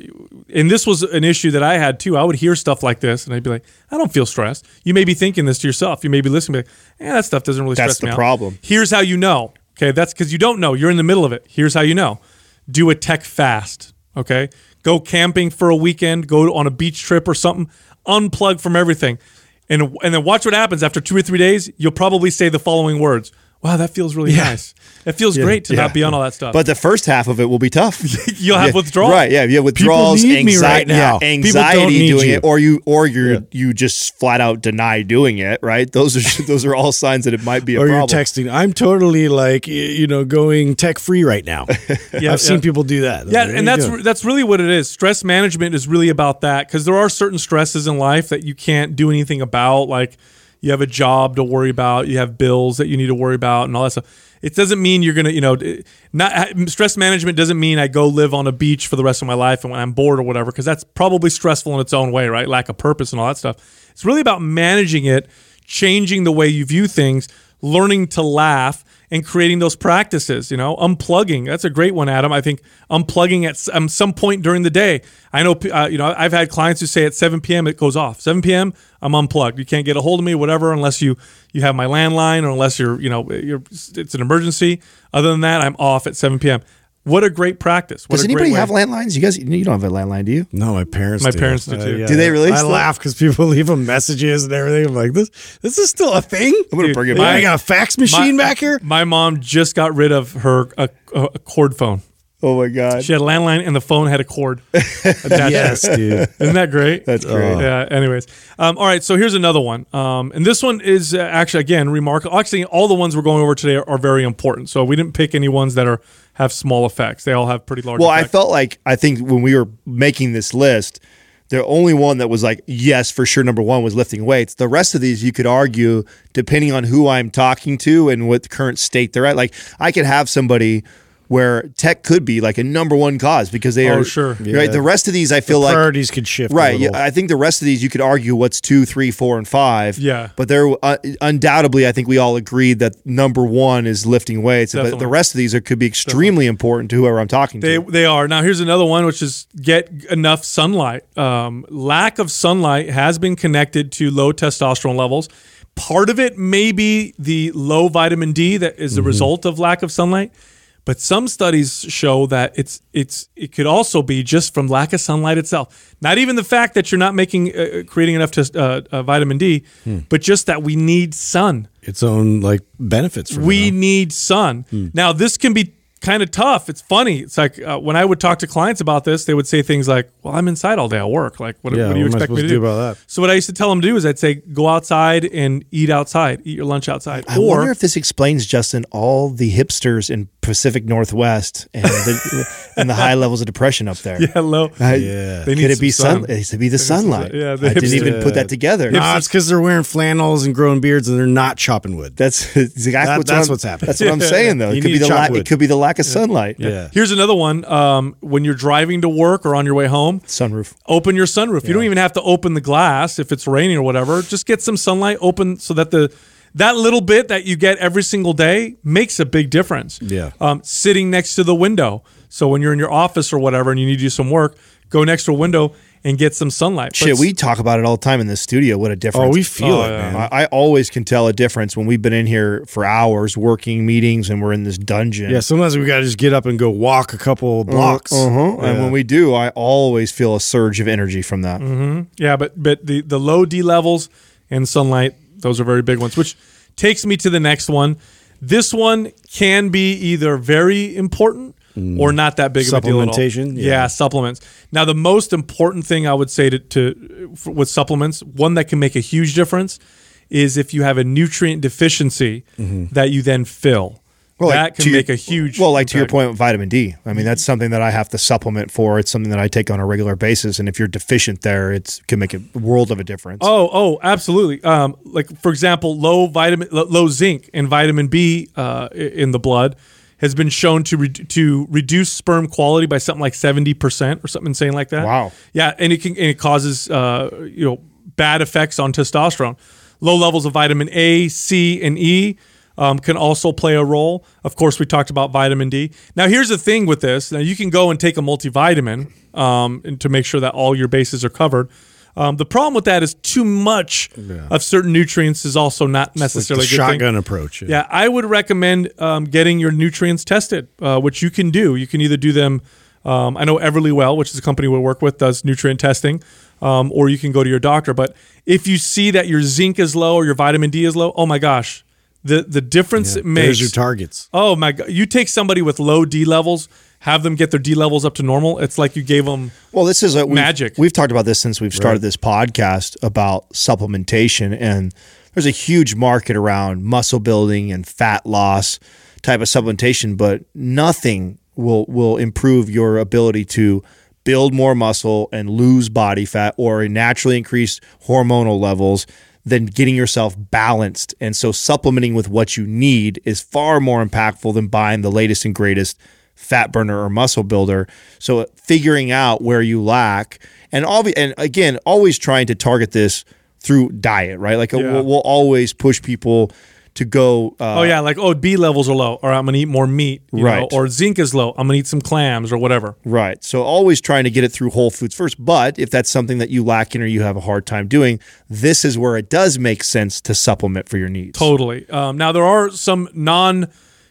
and this was an issue that I had too. I would hear stuff like this, and I'd be like, I don't feel stressed. You may be thinking this to yourself. You may be listening, be like, eh, that stuff doesn't really That's stress me That's the out. problem. Here's how you know. Okay, that's because you don't know. You're in the middle of it. Here's how you know. Do a tech fast. Okay, go camping for a weekend. Go on a beach trip or something. Unplug from everything, and and then watch what happens after two or three days. You'll probably say the following words. Wow, that feels really nice. It feels great to yeah. not be on all that stuff. but the first half of it will be tough. You'll have Yeah, withdrawals. Right, yeah, yeah, withdrawals, need me right anxiety, now. yeah, People don't anxiety doing you. it, or you, or you, you just flat out deny doing it. Right, those are those are all signs that it might be a or problem. you're texting. I'm totally like you know going tech free right now. Yeah, I've seen people do that. Yeah, are and that's doing? that's really what it is. Stress management is really about that because there are certain stresses in life that you can't do anything about. Like you have a job to worry about, you have bills that you need to worry about, and all that stuff. It doesn't mean you're gonna, you know, not stress management doesn't mean I go live on a beach for the rest of my life and when I'm bored or whatever, because that's probably stressful in its own way, right? Lack of purpose and all that stuff. It's really about managing it, changing the way you view things, learning to laugh and creating those practices, you know, unplugging. That's a great one, Adam. I think unplugging at um, some point during the day. I know, uh, you know, I've had clients who say at 7 p.m. it goes off. 7 p.m. I'm unplugged. You can't get a hold of me, whatever, unless you you have my landline or unless you're, you know, you're, it's an emergency. Other than that, I'm off at 7 p.m. What a great practice. What Does a anybody way. have landlines? You guys, you don't have a landline, do you? No, my parents. My do. parents do too. Do they really I still? laugh because people leave them messages and everything. I'm like, this this is still a thing. I'm gonna Dude, bring it I got a fax machine My- back here. My mom just got rid of her a, a cord phone. Oh my god, She had a landline and the phone had a cord. Yes, dude. Isn't that great? That's great. Yeah. Anyways, um, all right. So here's another one, um, and this one is uh, actually again remarkable. Actually, all the ones we're going over today are, are very important. So we didn't pick any ones that are have small effects. They all have pretty large. Well, I felt like I think when we were making this list, the only one that was like yes for sure number one was lifting weights. The rest of these you could argue depending on who I'm talking to and what current state they're at. Like I could have somebody where tech could be like a number one cause because they Oh, are sure. right. Yeah. The rest of these I feel like Priorities could shift. Right. little. Yeah, I think the rest of these you could argue what's two, three, four, and five. Yeah. But there, uh, undoubtedly, I think we all agreed that number one is lifting weights. But the rest of these are, could be extremely important to whoever I'm talking They, to. they are. Now, here's another one, which is get enough sunlight. Um, lack of sunlight has been connected to low testosterone levels. Part of it may be the low vitamin D that is the result of lack of sunlight. But some studies show that it's it's it could also be just from lack of sunlight itself. Not even the fact that you're not making uh, creating enough tes- uh, uh, vitamin D, but just that we need sun its own like benefits. We need sun. Now, this can be kind of tough. It's funny. It's like uh, when I would talk to clients about this, they would say things like, "Well, I'm inside all day at work. Like, what, Yeah, what do you what am I expect me to do? to do about that? So, what I used to tell them to do is I'd say, "Go outside and eat outside. Eat your lunch outside." I or wonder if this explains, Justin, all the hipsters in Pacific Northwest and the, and the high levels of depression up there. hello. I- Yeah. Could it be sun? sun. It used to be the sunlight. yeah, the I didn't hipster- even put that together. No, it's because they're wearing flannels and growing beards and they're not chopping wood. That's exactly That- what's, that's I'm- what's happening. That's what I'm saying, though. You It could be the to chop lack. It could be the lack of sunlight. yeah. Here's another one. Um, when you're driving to work or on your way home, Sunroof. open your sunroof. You don't even have to open the glass if it's raining or whatever. Just get some sunlight open so that the that little bit that you get every single day makes a big difference. Yeah. Um, sitting next to the window. So when you're in your office or whatever and you need to do some work, go next to a window and get some sunlight. But Shit, we talk about it all the time in the studio. What a difference! Oh, we feel Oh, it, yeah. man. I, I always can tell a difference when we've been in here for hours working meetings and we're in this dungeon. Yeah, sometimes we got to just get up and go walk a couple blocks. Uh-huh. And when we do, I always feel a surge of energy from that. Yeah, but but the the low D levels and sunlight, those are very big ones. Which takes me to the next one. This one can be either very important or not that big of a deal at all. Supplementation? Yeah. Yeah. supplements. Now, the most important thing I would say to, to with supplements, one that can make a huge difference, is if you have a nutrient deficiency that you then fill. Well, like, that can to your- make a huge. Well, like to your point with vitamin D. I mean, that's something that I have to supplement for. It's something that I take on a regular basis, and if you're deficient there, it can make a world of a difference. Oh, oh, absolutely. Um, like for example, low vitamin, low zinc and vitamin B uh, in the blood has been shown to re- to reduce sperm quality by something like seventy percent or something insane like that. Wow. Yeah, and it can and it causes uh, you know bad effects on testosterone. Low levels of vitamin A, C, and E. Um, can also play a role. Of course, we talked about vitamin D. Now, here's the thing with this. Now, you can go and take a multivitamin um, and to make sure that all your bases are covered. Um, the problem with that is too much of certain nutrients is also not Like necessarily a good thing. shotgun approach. Yeah, I would recommend um, getting your nutrients tested, uh, which you can do. You can either do them. Um, I know Everlywell, which is a company we work with, does nutrient testing, um, or you can go to your doctor. But if you see that your zinc is low or your vitamin D is low, oh my gosh, the the difference it makes. There's your targets. Oh my god! You take somebody with low D levels, have them get their D levels up to normal. It's like you gave them. Well, this is a, we've, Magic. We've talked about this since we've started this podcast about supplementation, and there's a huge market around muscle building and fat loss type of supplementation, but nothing will will improve your ability to build more muscle and lose body fat or naturally increase hormonal levels than getting yourself balanced. And so supplementing with what you need is far more impactful than buying the latest and greatest fat burner or muscle builder. So figuring out where you lack and obvi- and again, always trying to target this through diet, right? Like Yeah. we'll, we'll always push people to go. Uh, Oh yeah, like oh B levels are low, or I'm gonna eat more meat, you Right. know, or zinc is low, I'm gonna eat some clams or whatever. Right. So always trying to get it through whole foods first. But if that's something that you lack in or you have a hard time doing, this is where it does make sense to supplement for your needs. Totally. Um, now there are some non,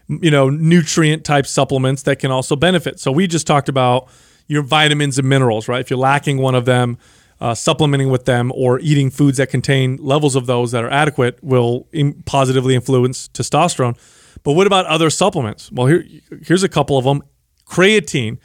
you know, nutrient type supplements that can also benefit. So we just talked about your vitamins and minerals, right? If you're lacking one of them, uh, supplementing with them or eating foods that contain levels of those that are adequate will im- positively influence testosterone. But what about other supplements? Well, here here's a couple of them. Creatine.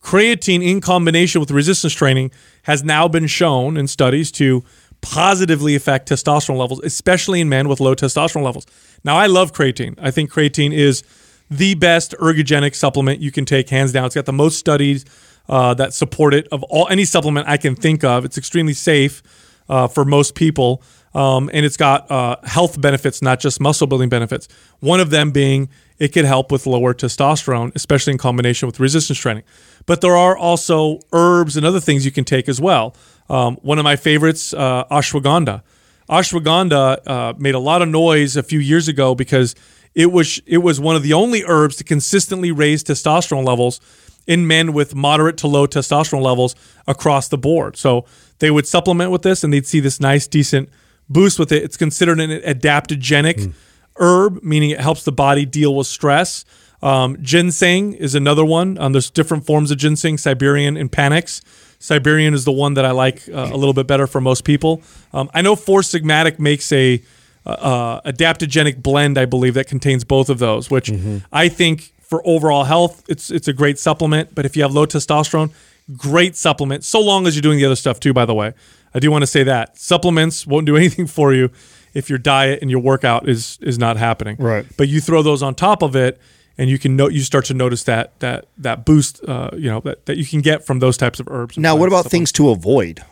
Creatine in combination with resistance training has now been shown in studies to positively affect testosterone levels, especially in men with low testosterone levels. Now, I love creatine. I think creatine is the best ergogenic supplement you can take, hands down. It's got the most studies uh, that support it of all any supplement I can think of. It's extremely safe uh, for most people, um, and it's got uh, health benefits, not just muscle building benefits. One of them being it could help with lower testosterone, especially in combination with resistance training. But there are also herbs and other things you can take as well. Um, one of my favorites, uh, ashwagandha. Ashwagandha uh, made a lot of noise a few years ago because it was it was one of the only herbs to consistently raise testosterone levels in men with moderate to low testosterone levels across the board. So they would supplement with this and they'd see this nice, decent boost with it. It's considered an adaptogenic herb, meaning it helps the body deal with stress. Um, ginseng is another one. Um, there's different forms of ginseng, Siberian and Panax. Siberian is the one that I like uh, a little bit better for most people. Um, I know Four Sigmatic makes a uh, uh, adaptogenic blend, I believe, that contains both of those, which I think for overall health, it's it's a great supplement. But if you have low testosterone, great supplement. So long as you're doing the other stuff too. By the way, I do want to say that supplements won't do anything for you if your diet and your workout is is not happening. Right. But you throw those on top of it, and you can know you start to notice that that that boost, uh, you know, that, that you can get from those types of herbs. and Now, what about stuff things to avoid?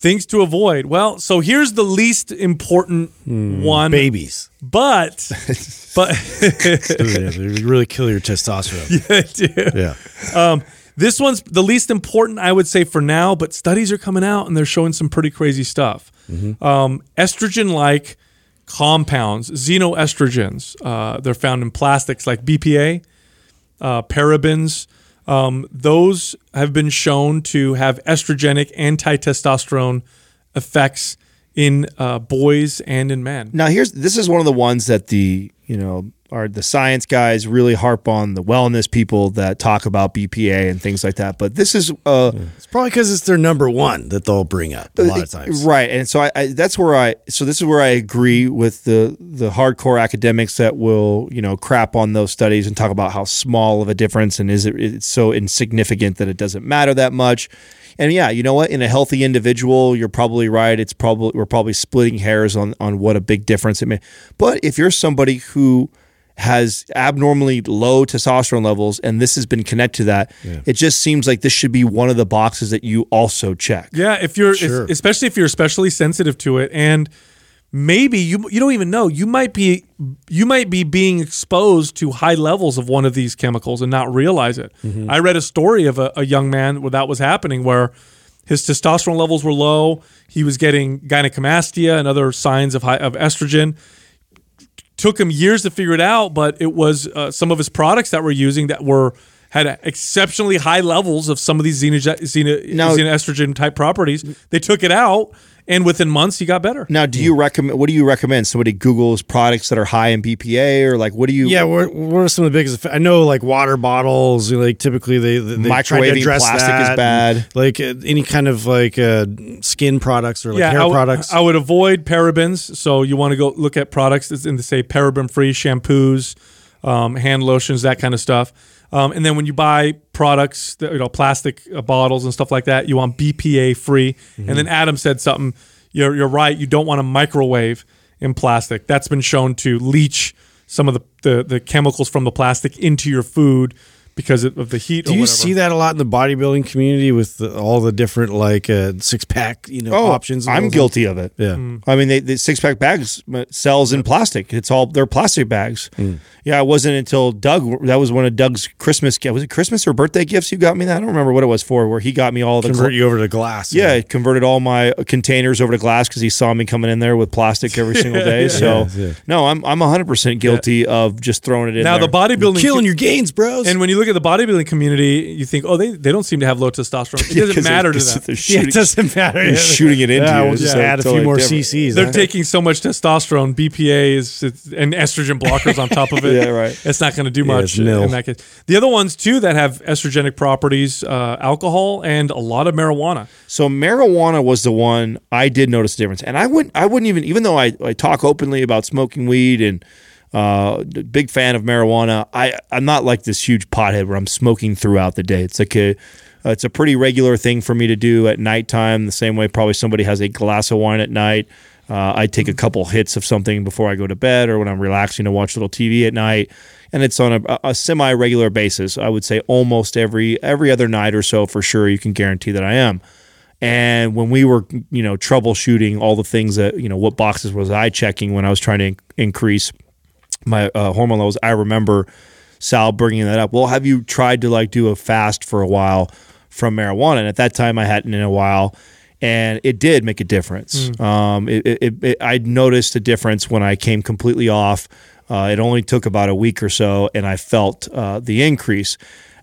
things to avoid? Well, so here's the least important one, Babies. but but yeah, they really kill your testosterone. dude. Yeah. This one's the least important, I would say, for now, but studies are coming out and they're showing some pretty crazy stuff. Um, estrogen like compounds, xenoestrogens, uh, they're found in plastics like BPA, uh, parabens. Um, those have been shown to have estrogenic anti testosterone effects in uh, boys and in men. Now, here's this is one of the ones that the you know are the science guys really harp on the wellness people that talk about BPA and things like that. But this is uh, It's probably because it's their number one that they'll bring up a lot of times. right, and so I, I that's where I so this is where I agree with the the hardcore academics that will you know crap on those studies and talk about how small of a difference and is it it's so insignificant that it doesn't matter that much. And yeah, you know what? In a healthy individual, you're probably right. It's probably we're probably splitting hairs on on what a big difference it may. But if you're somebody who has abnormally low testosterone levels and this has been connected to that, it just seems like this should be one of the boxes that you also check. Yeah, if you're Sure. especially if you're especially sensitive to it and maybe you you don't even know you might be you might be being exposed to high levels of one of these chemicals and not realize it. Mm-hmm. I read a story of a, a young man where that was happening where his testosterone levels were low, he was getting gynecomastia and other signs of high, of estrogen. Took him years to figure it out, but it was uh, some of his products that we're using that were had exceptionally high levels of some of these xeno, xeno, Now- type properties. They took it out, and within months he got better. Now, do you recommend? What do you recommend? Somebody Google's products that are high in BPA, or like what do you? Yeah, what, what are some of the biggest? I know like water bottles. Like typically they, they they try to Microwaving plastic is bad. and, Like uh, any kind of like uh, skin products or like hair I would- products. I would avoid parabens. So you want to go look at products that's in the say paraben free shampoos, um, hand lotions, that kind of stuff. Um, and then when you buy products, that, you know, plastic uh, bottles and stuff like that, you want BPA free. Mm-hmm. And then Adam said something. You're you're right. You don't want to microwave in plastic. That's been shown to leach some of the, the, the chemicals from the plastic into your food because of of the heat. Do or you whatever. see that a lot in the bodybuilding community with the, all the different like uh, six pack you know Oh, options? I'm those? guilty of it. Yeah. Mm. I mean, they, the six pack bags uh, sells in plastic. It's all they're plastic bags. Mm. Yeah, it wasn't until Doug. That was one of Doug's Christmas. Gifts, was it Christmas or birthday gifts you got me? That I don't remember what it was for. Where he got me all the Convert you over to glass. Yeah, he converted all my containers over to glass because he saw me coming in there with plastic every single day. So Yeah, yeah. no, I'm I'm 100 percent guilty of just throwing it in. now there. the bodybuilding killing your gains, bros. And when you look at the bodybuilding community, you think, oh, they, they don't seem to have low testosterone. It Yeah, doesn't matter to them. They're yeah, it doesn't matter. they're shooting it into yeah, you. We'll It's just so add a few more different. CCs. They're huh? taking so much testosterone, BPA is it's, and estrogen blockers on top of it. Yeah, right. It's not going to do much it's nil. in that case. The other ones too that have estrogenic properties, uh, alcohol and a lot of marijuana. So marijuana was the one I did notice the difference, and I wouldn't I wouldn't even even though I, I talk openly about smoking weed and uh, big fan of marijuana. I I'm not like this huge pothead where I'm smoking throughout the day. It's like a uh, it's a pretty regular thing for me to do at nighttime. The same way probably somebody has a glass of wine at night. Uh, I take a couple hits of something before I go to bed, or when I'm relaxing to watch a little TV at night, and it's on a, a semi regular basis. I would say almost every every other night or so for sure. You can guarantee that I am. And when we were, you know, troubleshooting all the things that, you know, what boxes was I checking when I was trying to in- increase my uh, hormone levels, I remember Sal bringing that up. Well, have you tried to like do a fast for a while from marijuana? And at that time, I hadn't in a while, and it did make a difference. Um, it, it, it, I noticed a difference when I came completely off. Uh, it only took about a week or so, and I felt uh, the increase.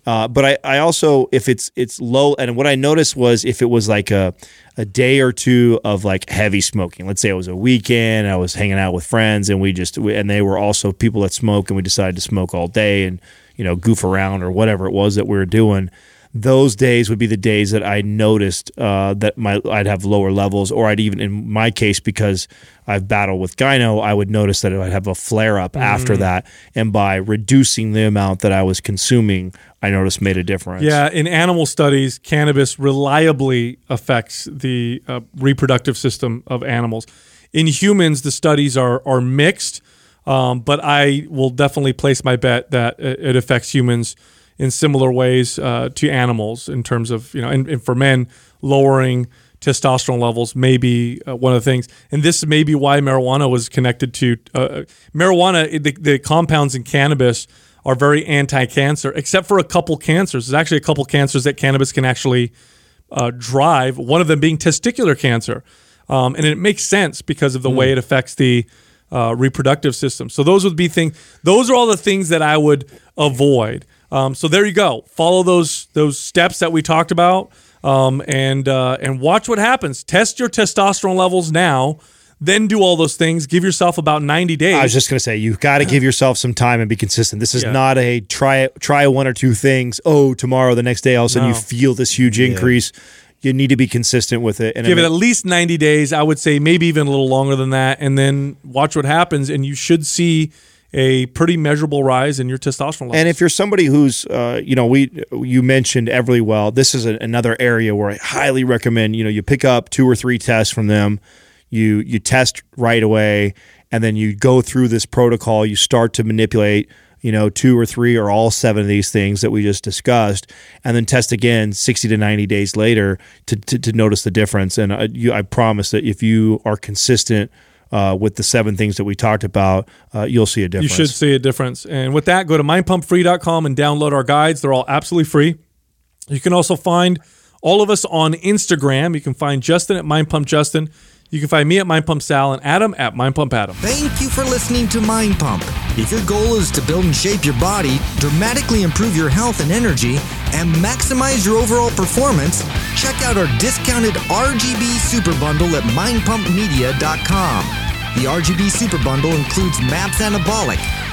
Uh, but I, I also if it's it's low and what I noticed was if it was like a a day or two of like heavy smoking. Let's say it was a weekend, I was hanging out with friends and we just we, and they were also people that smoke and we decided to smoke all day and you know goof around or whatever it was that we were doing. Those days would be the days that I noticed uh, that my I'd have lower levels, or I'd even in my case because I've battled with gyno, I would notice that I'd have a flare up after that, and by reducing the amount that I was consuming, I noticed made a difference. Yeah, in animal studies, cannabis reliably affects the uh, reproductive system of animals. In humans, the studies are are mixed, um, but I will definitely place my bet that it affects humans in similar ways uh, to animals in terms of you know, and, and for men, lowering testosterone levels may be uh, one of the things. And this may be why marijuana was connected to uh, marijuana. The, the compounds in cannabis are very anti-cancer, except for a couple cancers. There's actually a couple cancers that cannabis can actually uh, drive. One of them being testicular cancer, um, and it makes sense because of the way it affects the uh, reproductive system. So those would be things. Those are all the things that I would avoid. Um, so there you go. Follow those those steps that we talked about, um, and uh, and watch what happens. Test your testosterone levels now. Then do all those things. Give yourself about ninety days. I was just going to say you've got to give yourself some time and be consistent. This is Yeah. not a try try one or two things. Oh, tomorrow, the next day, all of a sudden No. you feel this huge increase. You need to be consistent with it. And I give it at least 90 days i would say maybe even a little longer than that and then watch what happens and you should see a pretty measurable rise in your testosterone levels And if you're somebody who's, uh, you know, we you mentioned Everlywell. This is a, another area where I highly recommend. You know, you pick up two or three tests from them. You you test right away, and then you go through this protocol. You start to manipulate you know, two or three or all seven of these things that we just discussed, and then test again 60 to 90 days later to, to, to notice the difference. And I, you, I promise that if you are consistent uh, with the seven things that we talked about, uh, you'll see a difference. You should see a difference. And with that, go to mindpumpfree.com and download our guides. They're all absolutely free. You can also find all of us on Instagram. You can find Justin at mindpumpjustin. You can find me at Mind Pump Sal and Adam at Mind Pump Adam. Thank you for listening to Mind Pump. If your goal is to build and shape your body, dramatically improve your health and energy, and maximize your overall performance, check out our discounted RGB Super Bundle at mindpumpmedia.com. The RGB Super Bundle includes MAPS Anabolic,